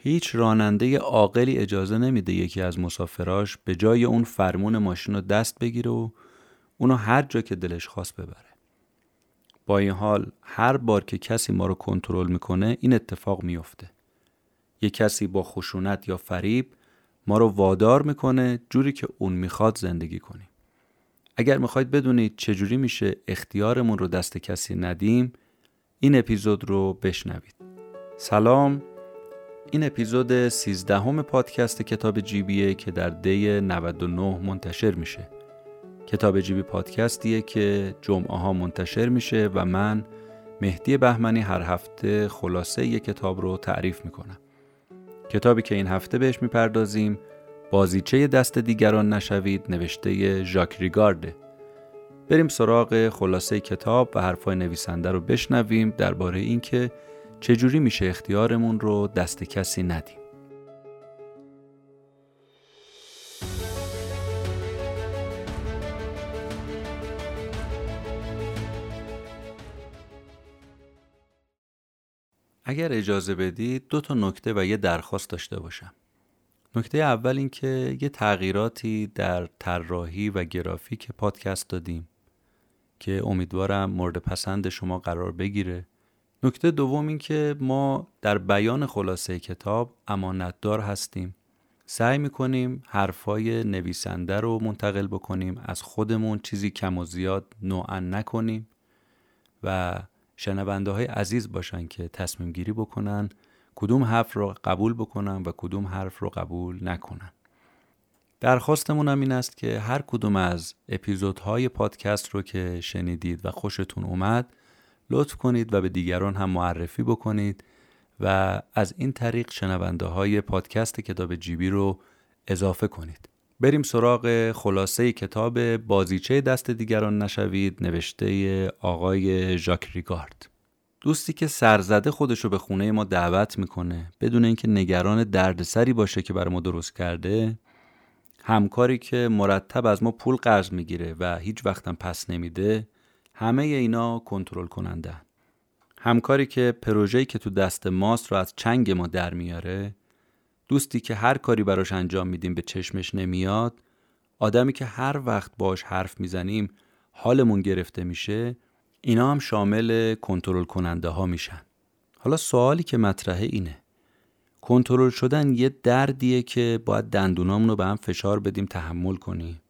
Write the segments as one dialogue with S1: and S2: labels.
S1: هیچ راننده عاقلی اجازه نمیده یکی از مسافراش به جای اون فرمون ماشین رو دست بگیره و اونو هر جا که دلش خواست ببره. با این حال هر بار که کسی ما رو کنترل می‌کنه این اتفاق میفته. یه کسی با خشونت یا فریب ما رو وادار می‌کنه جوری که اون می‌خواد زندگی کنیم. اگر می‌خواید بدونید چجوری میشه اختیارمون رو دست کسی ندیم این اپیزود رو بشنوید. سلام این اپیزود 13 همه پادکست کتاب جیبیه که در دی 99 منتشر میشه. کتاب جیبی پادکستیه که جمعه ها منتشر میشه و من مهدی بهمنی هر هفته خلاصه یک کتاب رو تعریف می‌کنم. کتابی که این هفته بهش می‌پردازیم بازیچه دست دیگران نشوید نوشته ژاک ریگارده. بریم سراغ خلاصه کتاب و حرفای نویسنده رو بشنویم درباره اینکه چجوری میشه اختیارمون رو دست کسی ندیم. اگر اجازه بدید دو تا نکته و یه درخواست داشته باشم. نکته اول این که یه تغییراتی در طراحی و گرافیک پادکست دادیم که امیدوارم مورد پسند شما قرار بگیره. نکته دوم این که ما در بیان خلاصه کتاب امانتدار هستیم. سعی می‌کنیم حرفای نویسنده رو منتقل بکنیم از خودمون چیزی کم و زیاد نوعا نکنیم و شنونده های عزیز باشن که تصمیم گیری بکنن کدوم حرف رو قبول بکنن و کدوم حرف رو قبول نکنن درخواستمون هم این است که هر کدوم از اپیزودهای پادکست رو که شنیدید و خوشتون اومد لطف کنید و به دیگران هم معرفی بکنید و از این طریق شنونده های پادکست کتاب جیبی رو اضافه کنید. بریم سراغ خلاصه کتاب بازیچه دست دیگران نشوید نوشته آقای ژاک ریگارد. دوستی که سرزده خودش رو به خونه ما دعوت می‌کنه بدون اینکه نگران دردسری باشه که برای ما درست کرده همکاری که مرتب از ما پول قرض می‌گیره و هیچ وقتم پس نمیده همه اینا کنترل کننده همکاری که پروژه‌ای که تو دست ماست رو از چنگ ما در میاره دوستی که هر کاری براش انجام میدیم به چشمش نمیاد آدمی که هر وقت باش حرف می‌زنیم حالمون گرفته میشه اینا هم شامل کنترل کننده ها میشن. حالا سوالی که مطرحه اینه. کنترل شدن یه دردیه که باید دندونامون رو به هم فشار بدیم تحمل کنیم.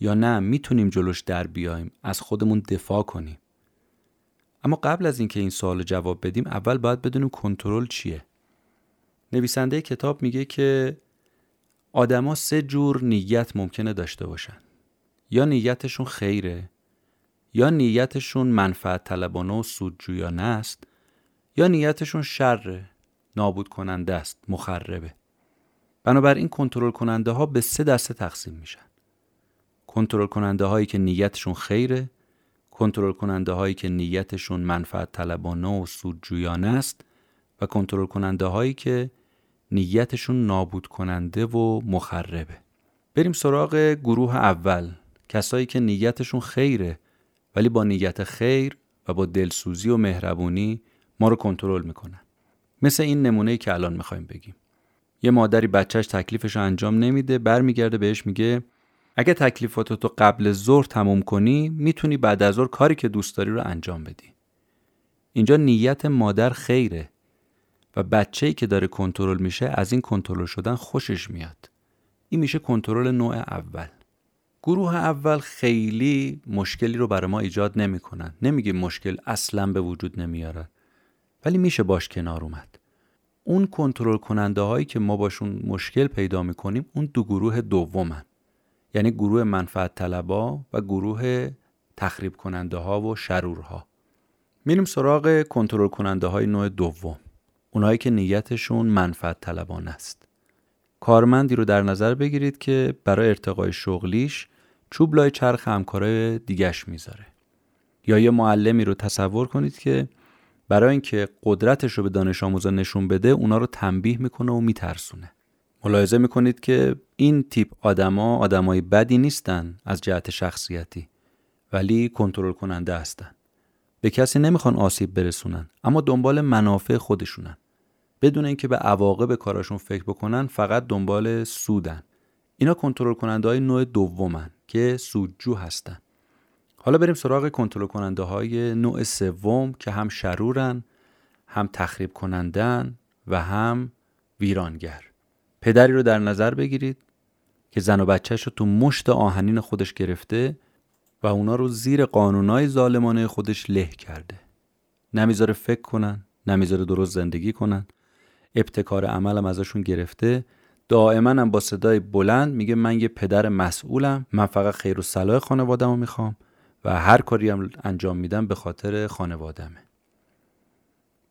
S1: یا نه می‌تونیم جلوش در بیایم از خودمون دفاع کنیم. اما قبل از اینکه این سوال جواب بدیم اول باید بدونیم کنترل چیه. نویسنده کتاب میگه که آدما سه جور نیت ممکنه داشته باشن. یا نیتشون خیره یا نیتشون منفعت طلبانه و سودجویانه است یا نیتشون شره نابود کننده است مخربه. بنابراین کنترل کننده ها به سه دسته تقسیم میشن. کنترل کننده هایی که نیتشون خیره کنترل کننده هایی که نیتشون منفعت طلبانه و سودجویانه است و کنترل کننده هایی که نیتشون نابود کننده و مخربه. بریم سراغ گروه اول کسایی که نیتشون خیره ولی با نیت خیر و با دلسوزی و مهربونی ما رو کنترل می‌کنن. مثل این نمونه که الان می‌خوایم بگیم. یه مادری بچهش تکلیفش رو انجام نمیده برمیگرده بهش میگه اگه تکلیفاتو قبل ظهر تموم کنی می‌تونی بعد از ظهر کاری که دوست داری رو انجام بدی. اینجا نیت مادر خیره و بچه‌ای که داره کنترل میشه از این کنترل شدن خوشش میاد. این میشه کنترل نوع اول. گروه اول خیلی مشکلی رو برای ما ایجاد نمی‌کنن. نمیگیم مشکل اصلا به وجود نمیارن ولی میشه باش کنار اومد. اون کنترل کننده هایی که ما باشون مشکل پیدا می‌کنیم اون دو گروه دومن. یعنی گروه منفعت طلبا و گروه تخریب کننده ها و شرورها. میریم سراغ کنترل کننده های نوع دوم. اونایی که نیتشون منفعت طلبانه است. کارمندی رو در نظر بگیرید که برای ارتقای شغلیش چوب لای چرخ همکارای دیگش می‌ذاره. یا یه معلمی رو تصور کنید که برای اینکه قدرتش رو به دانش آموزا نشون بده اونا رو تنبیه می‌کنه و میترسونه. ملاحظه می‌کنید که این تیپ آدما آدمای بدی نیستن از جهت شخصیتی ولی کنترل کننده هستن. به کسی نمی‌خوان آسیب برسونن اما دنبال منافع خودشونن. بدون اینکه به عواقب کاراشون فکر بکنن فقط دنبال سودن. اینا کنترل کننده های نوع دومن که سودجو هستن. حالا بریم سراغ کنترل کننده های نوع سوم که هم شرورن هم تخریب کنندن و هم ویرانگر. پدری رو در نظر بگیرید که زن و بچهش رو تو مشت آهنین خودش گرفته و اونا رو زیر قانونای ظالمانه خودش له کرده. نمی‌ذاره فکر کنن نمی‌ذاره درست زندگی کنن. ابتکار عملم ازشون گرفته. دائما هم با صدای بلند میگه من یه پدر مسئولم من فقط خیر و صلاح خانوادم می‌خوام و هر کاری هم انجام میدم به خاطر خانوادمه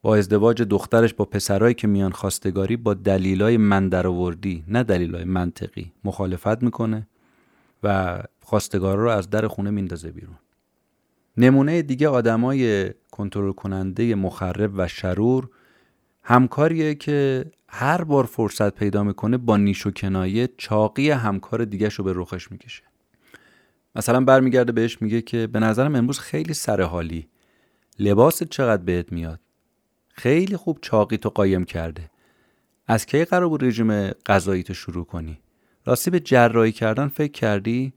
S1: با ازدواج دخترش با پسرایی که میان خواستگاری با دلیلای من درآوردی نه دلیلای منطقی. مخالفت می‌کنه و خواستگار رو از در خونه میندازه بیرون. نمونه دیگه آدمای کنترل کننده مخرب و شرور همکاریه که هر بار فرصت پیدا می‌کنه با نیش و کنایه چاقی همکار دیگهش رو به رخش می‌کشه. مثلا برمیگرده بهش میگه که به نظرم امروز خیلی سرحالی لباست چقدر بهت میاد؟ خیلی خوب چاقی تو قایم کرده. از کی قرار بود رژیم غذایی تو شروع کنی؟ راستی به جراحی کردن فکر کردی؟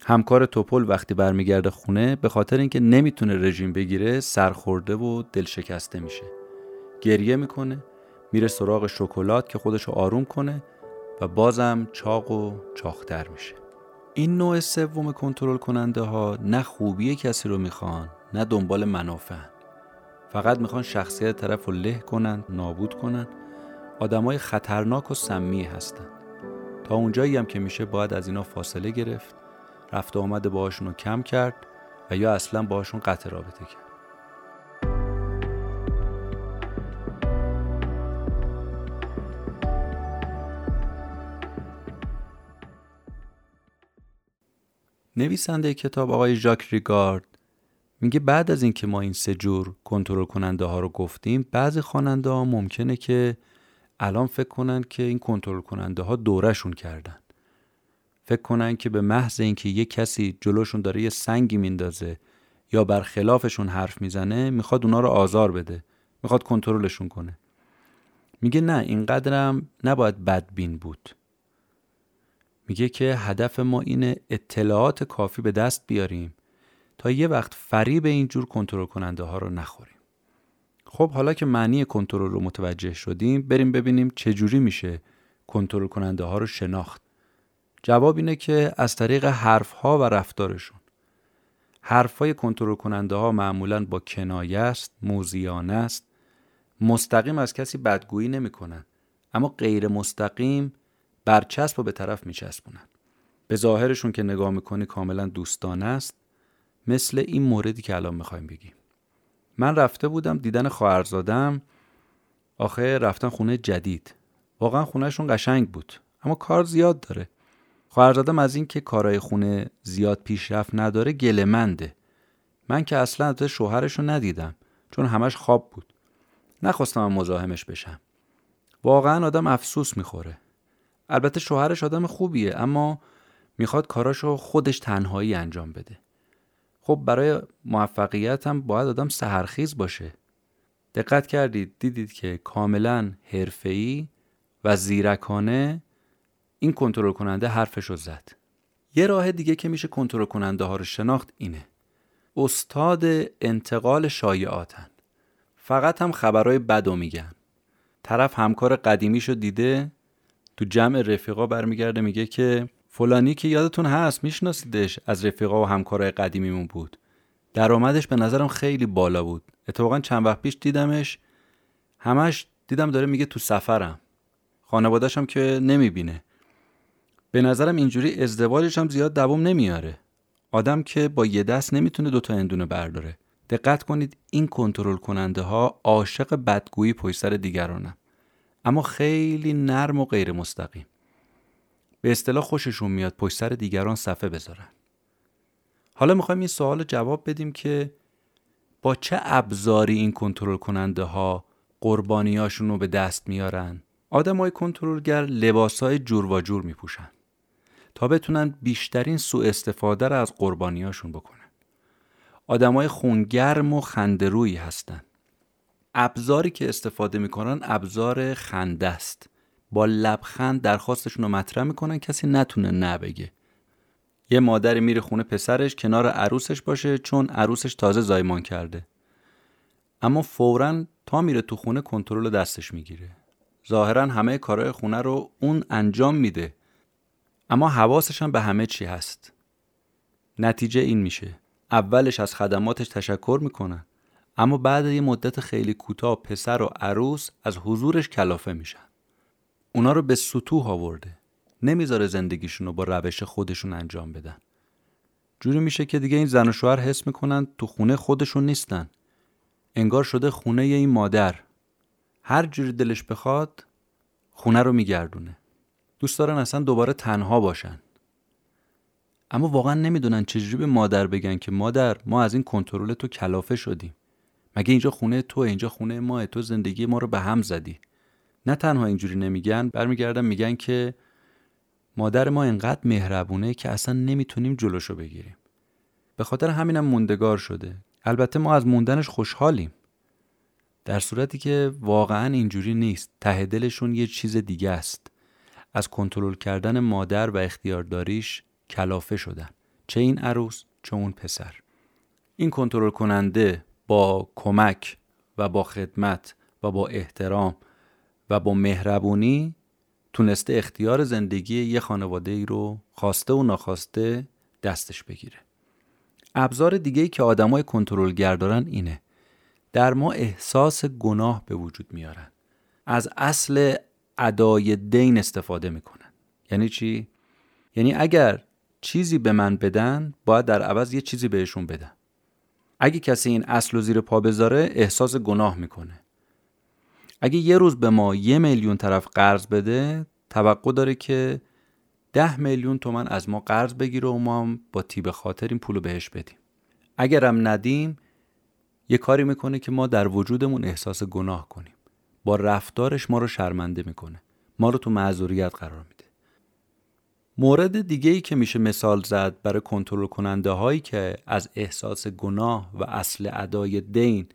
S1: همکار توپل وقتی برمیگرده خونه به خاطر اینکه نمی‌تونه رژیم بگیره سرخورده و دل شکسته میشه. گریه می‌کنه میره سراغ شکلات که خودشو آروم کنه و بازم چاق و چاختر میشه. این نوع سوم کنترل کننده ها نه خوبی کسی رو می‌خوان نه دنبال منافع فقط می‌خوان شخصیت طرف رو له کنن نابود کنن. آدمای خطرناک و سمی هستن. تا اونجایی هم که میشه باید از اینا فاصله گرفت رفت و آمد باهاشون رو کم کرد و یا اصلا باهاشون قطع رابطه کرد. نویسنده کتاب آقای ژاک ریگارد میگه بعد از اینکه ما این سه جور کنترل کننده ها رو گفتیم بعضی خواننده ها ممکنه که الان فکر کنن که این کنترل کننده ها دورشون کردن. فکر کنن که به محض اینکه یه کسی جلوشون داره یه سنگی میندازه یا برخلافشون حرف می‌زنه می‌خواد اونا رو آزار بده. می‌خواد کنترلشون کنه. میگه نه اینقدرم نباید بدبین بود. میگه که هدف ما اینه اطلاعات کافی به دست بیاریم. یه وقت فریب اینجور کنترل کننده ها رو نخوریم. خب حالا که معنی کنترل رو متوجه شدیم بریم ببینیم چجوری میشه کنترل کننده ها رو شناخت. جواب اینه که از طریق حرف ها و رفتارشون. حرف های کنترل کننده ها معمولا با کنایه است موزیانه است. مستقیم از کسی بدگویی نمی‌کنن اما غیر مستقیم برچسب رو به طرف میچسبونن. به ظاهرشون که نگاه می‌کنی کاملا دوستانه است. مثل این موردی که الان می‌خوایم بگیم. من رفته بودم دیدن خواهرزادم. آخه رفتن خونه جدید. واقعا خونهشون قشنگ بود اما کار زیاد داره. خواهرزادم از این که کارهای خونه زیاد پیشرفت نداره گلمنده من که اصلا از شوهرش رو ندیدم چون همش خواب بود. نخواستم مزاحمش بشم. واقعا آدم افسوس می‌خوره. البته شوهرش آدم خوبیه اما می‌خواد کاراشو خودش تنهایی انجام بده. خب برای موفقیت هم باید آدم سهرخیز باشه. دقت کردید دیدید که کاملا حرفه‌ای و زیرکانه این کنترل کننده حرفش رو زد. یه راه دیگه که میشه کنترل کننده ها رو شناخت اینه. استاد انتقال شایعاتن. فقط هم خبرهای بدو میگن. طرف همکار قدیمیشو دیده تو جمع رفیقا برمیگرده میگه که فلانی که یادتون هست میشناسیدش از رفیقا و همکارای قدیمیمون بود. درآمدش به نظرم خیلی بالا بود. اتفاقا چند وقت پیش دیدمش. همش دیدم داره میگه تو سفرم. خانوادهش که نمی‌بینه. به نظرم اینجوری ازدواجش هم زیاد دوام نمیاره. آدم که با یه دست نمی‌تونه دوتا اندونه برداره. دقت کنید این کنترل کننده ها عاشق بدگویی پشت سر دیگرانن. اما خیلی نرم و غیر مستقیم به اصطلاح خوششون میاد پشت سر دیگران صفه بذارن. حالا می‌خوایم این سوال جواب بدیم که با چه ابزاری این کنترل کننده ها قربانیاشون رو به دست میارن؟ آدم های کنترلگر لباس های جور و جور میپوشن تا بتونن بیشترین سوء استفاده رو از قربانیاشون بکنن. آدم های خونگرم و خندرویی هستن. ابزاری که استفاده می‌کنن ابزار خنده است. با لبخند درخواستشون رو مطرح می‌کنن کسی نتونه نبگه یه مادری میره خونه پسرش کنار عروسش باشه چون عروسش تازه زایمان کرده. اما فورا تا میره تو خونه کنترل دستش می‌گیره. ظاهرا همه کارهای خونه رو اون انجام میده. اما حواسش هم به همه چی هست. نتیجه این میشه. اولش از خدماتش تشکر می‌کنن. اما بعد یه مدت خیلی کوتاه پسر و عروس از حضورش کلافه میشن. اونا رو به سطوح آورده. نمی‌ذاره زندگیشون رو با روش خودشون انجام بدن. جوری میشه که دیگه این زن و شوهر حس می‌کنن تو خونه خودشون نیستن. انگار شده خونه این مادر. هر جوری دلش بخواد خونه رو میگردونه. دوست دارن اصلا دوباره تنها باشن. اما واقعا نمی‌دونن چجوری به مادر بگن که مادر ما از این کنترل تو کلافه شدیم. مگه اینجا خونه تو اینجا خونه ما تو زندگی ما رو به هم زدی؟ نه تنها اینجوری نمیگن برمیگردن میگن که مادر ما انقدر مهربونه که اصلا نمی‌تونیم جلوشو بگیریم. به خاطر همینم موندگار شده. البته ما از موندنش خوشحالیم. در صورتی که واقعا اینجوری نیست. ته دلشون یه چیز دیگه است. از کنترل کردن مادر و اختیارداریش کلافه شدن. چه این عروس چه اون پسر. این کنترل کننده با کمک و با خدمت و با احترام و با مهربونی تونسته اختیار زندگی یه خانواده ای رو خواسته و ناخواسته دستش بگیره. ابزار دیگه ای که آدمای کنترلگر دارن اینه. در ما احساس گناه به وجود میارن. از اصل ادای دین استفاده می‌کنن. یعنی چی؟ یعنی اگر چیزی به من بدن باید در عوض یه چیزی بهشون بدن اگه کسی این اصل و زیر پا بذاره احساس گناه می‌کنه. اگه یه روز به ما یه میلیون طرف قرض بده توقع داره که ده میلیون تومن از ما قرض بگیره و ما هم با تیب خاطر این پولو بهش بدیم. اگرم ندیم یه کاری می‌کنه که ما در وجودمون احساس گناه کنیم. با رفتارش ما رو شرمنده می‌کنه. ما رو تو معذوریت قرار میده. مورد دیگه ای که میشه مثال زد برای کنترل کننده هایی که از احساس گناه و اصل ادای دین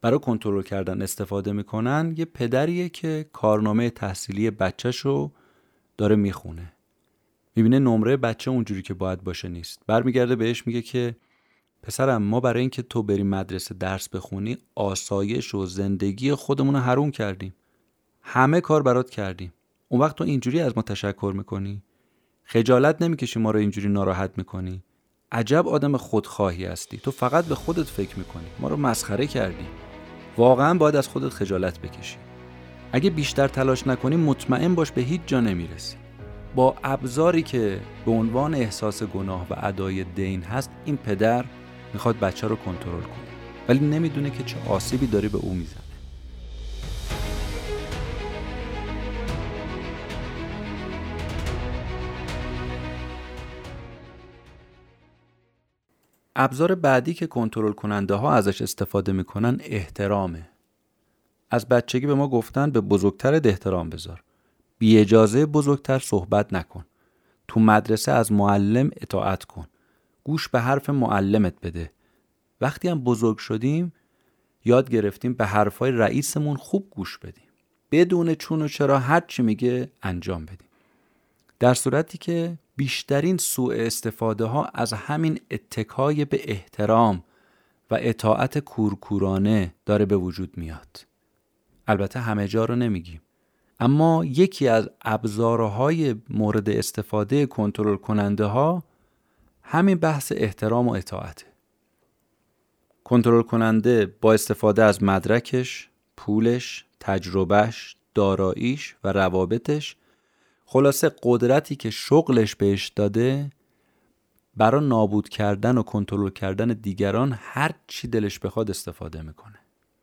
S1: برای کنترل کردن استفاده می‌کنن یه پدریه که کارنامه تحصیلی بچهش داره می‌خونه. می‌بینه نمره بچه اونجوری که باید باشه نیست. برمیگرده بهش میگه که پسرم ما برای اینکه تو بری مدرسه درس بخونی آسایش و زندگی خودمون رو حروم کردیم. همه کار برات کردیم. اون وقت تو اینجوری از ما تشکر می‌کنی. خجالت نمی‌کشی ما رو اینجوری ناراحت می‌کنی. عجب آدم خودخواهی هستی. تو فقط به خودت فکر می‌کنی. ما رو مسخره کردی. واقعا باید از خودت خجالت بکشی. اگه بیشتر تلاش نکنی مطمئن باش به هیچ جا نمی‌رسی. با ابزاری که به عنوان احساس گناه و ادای دین هست این پدر می‌خواد بچه رو کنترل کنه. ولی نمی‌دونه که چه آسیبی داری به او می‌زنه. ابزار بعدی که کنترل کننده ها ازش استفاده می‌کنن احترامه. از بچگی به ما گفتن به بزرگتر احترام بذار. بی اجازه بزرگتر صحبت نکن. تو مدرسه از معلم اطاعت کن. گوش به حرف معلمت بده. وقتی هم بزرگ شدیم یاد گرفتیم به حرفای رئیسمون خوب گوش بدیم. بدون چون و چرا هر چی میگه انجام بدیم. در صورتی که بیشترین سوء استفاده ها از همین اتکای به احترام و اطاعت کورکورانه داره به وجود میاد. البته همه جا رو نمیگیم. اما یکی از ابزارهای مورد استفاده کنترل کننده ها همین بحث احترام و اطاعته. کنترل کننده با استفاده از مدرکش، پولش، تجربهش، داراییش و روابطش خلاصه قدرتی که شغلش بهش داده برای نابود کردن و کنترل کردن دیگران هر چی دلش بخواد استفاده می‌کنه.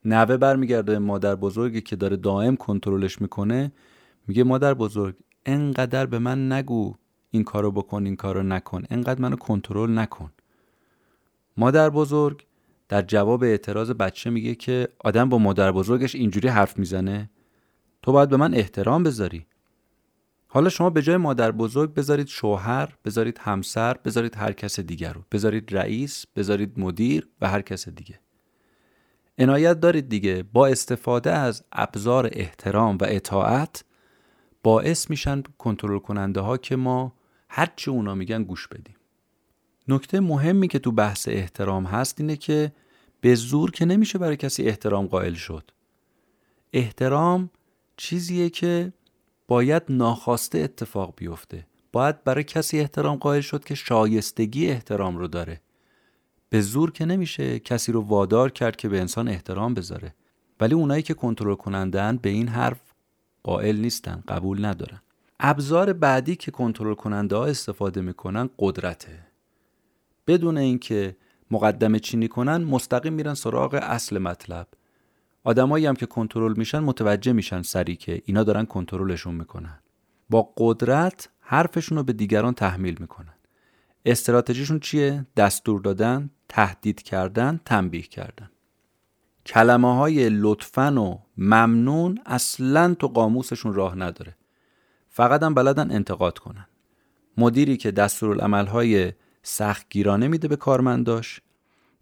S1: نوه برمیگرده مادر بزرگی که داره دائم کنترلش می‌کنه میگه مادر بزرگ انقدر به من نگو این کارو بکن این کارو نکن انقدر منو کنترل نکن. مادر بزرگ در جواب اعتراض بچه میگه که آدم با مادر بزرگش اینجوری حرف می‌زنه تو باید به من احترام بذاری حالا شما به جای مادر بزرگ بذارید شوهر بذارید همسر بذارید هر کس دیگر رو. بذارید رئیس بذارید مدیر و هر کس دیگه. عنایت دارید دیگه. با استفاده از ابزار احترام و اطاعت باعث میشن کنترل کننده ها که ما هرچی اونا میگن گوش بدیم. نکته مهمی که تو بحث احترام هست اینه که به زور که نمیشه برای کسی احترام قائل شد. احترام چیزیه که باید ناخواسته اتفاق بیفته. باید برای کسی احترام قائل شد که شایستگی احترام رو داره. به زور که نمیشه کسی رو وادار کرد که به انسان احترام بذاره. ولی اونایی که کنترل کنندن به این حرف قائل نیستن قبول ندارن. ابزار بعدی که کنترل کننده ها استفاده می‌کنن قدرته. بدون اینکه مقدمه چینی کنن مستقیم میرن سراغ اصل مطلب. آدمایی هم که کنترل میشن متوجه میشن سری که اینا دارن کنترلشون می‌کنن. با قدرت حرفشون رو به دیگران تحمیل می‌کنن. استراتژیشون چیه؟ دستور دادن تهدید کردن تنبیه کردن. کلمه های لطفن و ممنون اصلا تو قاموسشون راه نداره. فقط هم بلدن انتقاد کنن. مدیری که دستورالعمل های سخت گیرانه میده به کارمنداش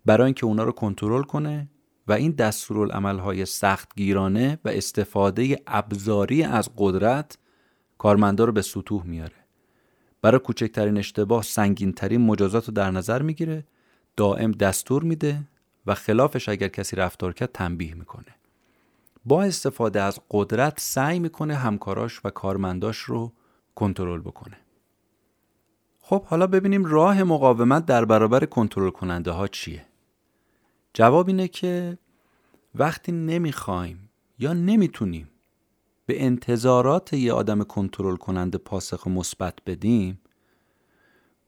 S1: برای اینکه اونا رو کنترل کنه و این دستورالعمل های سخت گیرانه و استفاده ابزاری از قدرت کارمندا رو به سطوح میاره. برای کوچکترین اشتباه سنگینترین مجازات رو در نظر می‌گیره دائم دستور میده و خلافش اگر کسی رفتار کرد تنبیه می‌کنه. با استفاده از قدرت سعی می‌کنه همکاراش و کارمنداش رو کنترل بکنه. خب حالا ببینیم راه مقاومت در برابر کنترل کننده ها چیه. جواب اینه که وقتی نمی‌خوایم یا نمی‌تونیم به انتظارات یه آدم کنترل کننده پاسخ مثبت بدیم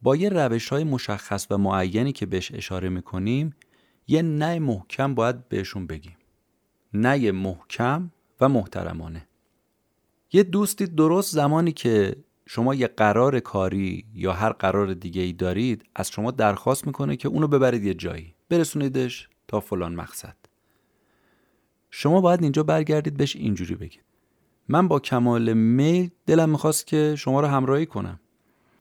S1: با یه روش های مشخص و معینی که بهش اشاره می‌کنیم یه نه محکم باید بهشون بگیم. نه محکم و محترمانه. یه دوستی درست زمانی که شما یه قرار کاری یا هر قرار دیگه ای دارید از شما درخواست می‌کنه که اونو ببرید یه جایی. برسونیدش تا فلان مقصد. شما باید اینجا برگردید بهش اینجوری بگید. من با کمال میل دلم می‌خواست که شما رو همراهی کنم.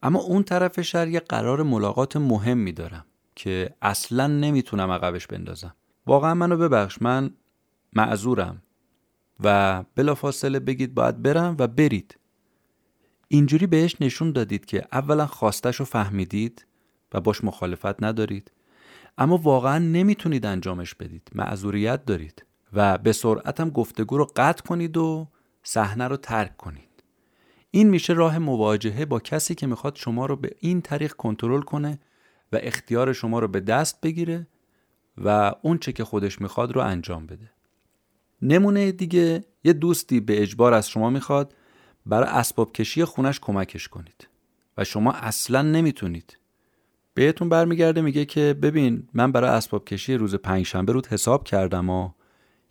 S1: اما اون طرف شهر یه قرار ملاقات مهم میدارم که اصلا نمی‌تونم عقبش بندازم. واقعا منو ببخش من معذورم. و بلافاصله بگید باید برم و برید. اینجوری بهش نشون دادید که اولا خواستش رو فهمیدید و باش مخالفت ندارید. اما واقعا نمی‌تونید انجامش بدید. معذوریت دارید و به سرعت هم گفتگو رو قطع کنید و صحنه رو ترک کنید. این میشه راه مواجهه با کسی که می‌خواد شما رو به این طریق کنترل کنه و اختیار شما رو به دست بگیره و اون چه که خودش می‌خواد رو انجام بده. نمونه دیگه یه دوستی به اجبار از شما می‌خواد برای اسباب کشی خونش کمکش کنید و شما اصلا نمی‌تونید بهتون برمیگرده میگه که ببین من برای اسباب کشی روز پنجشنبه رود حساب کردم و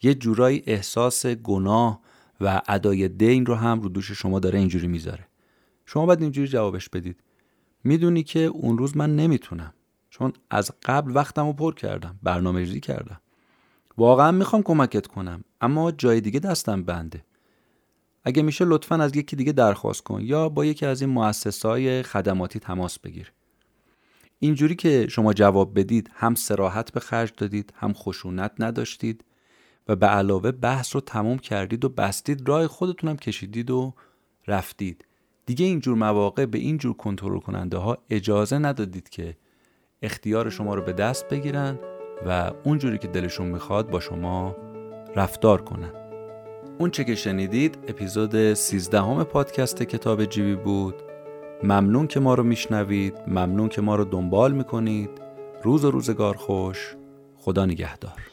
S1: یه جورایی احساس گناه و ادای دین رو هم رو دوش شما داره اینجوری می‌ذاره. شما باید اینجوری جوابش بدید. می‌دونی که اون روز من نمی‌تونم چون از قبل وقتم رو پر کردم برنامه ریزی کردم. واقعا می‌خوام کمکت کنم اما جای دیگه دستم بنده. اگه میشه لطفا از یکی دیگه درخواست کن یا با یکی از این مؤسسای خدماتی تماس بگیر. اینجوری که شما جواب بدید هم سراحت به خرج دادید هم خشونت نداشتید و به علاوه بحث رو تموم کردید و بستید راه خودتونم کشیدید و رفتید. دیگه اینجور مواقع به اینجور کنترل کننده ها اجازه ندادید که اختیار شما رو به دست بگیرن و اونجوری که دلشون می‌خواد با شما رفتار کنن. اون چه که شنیدید اپیزود 13 همه پادکست کتاب جیبی بود. ممنون که ما رو میشنوید. ممنون که ما رو دنبال می‌کنید. روز و روزگار خوش. خدا نگهدار.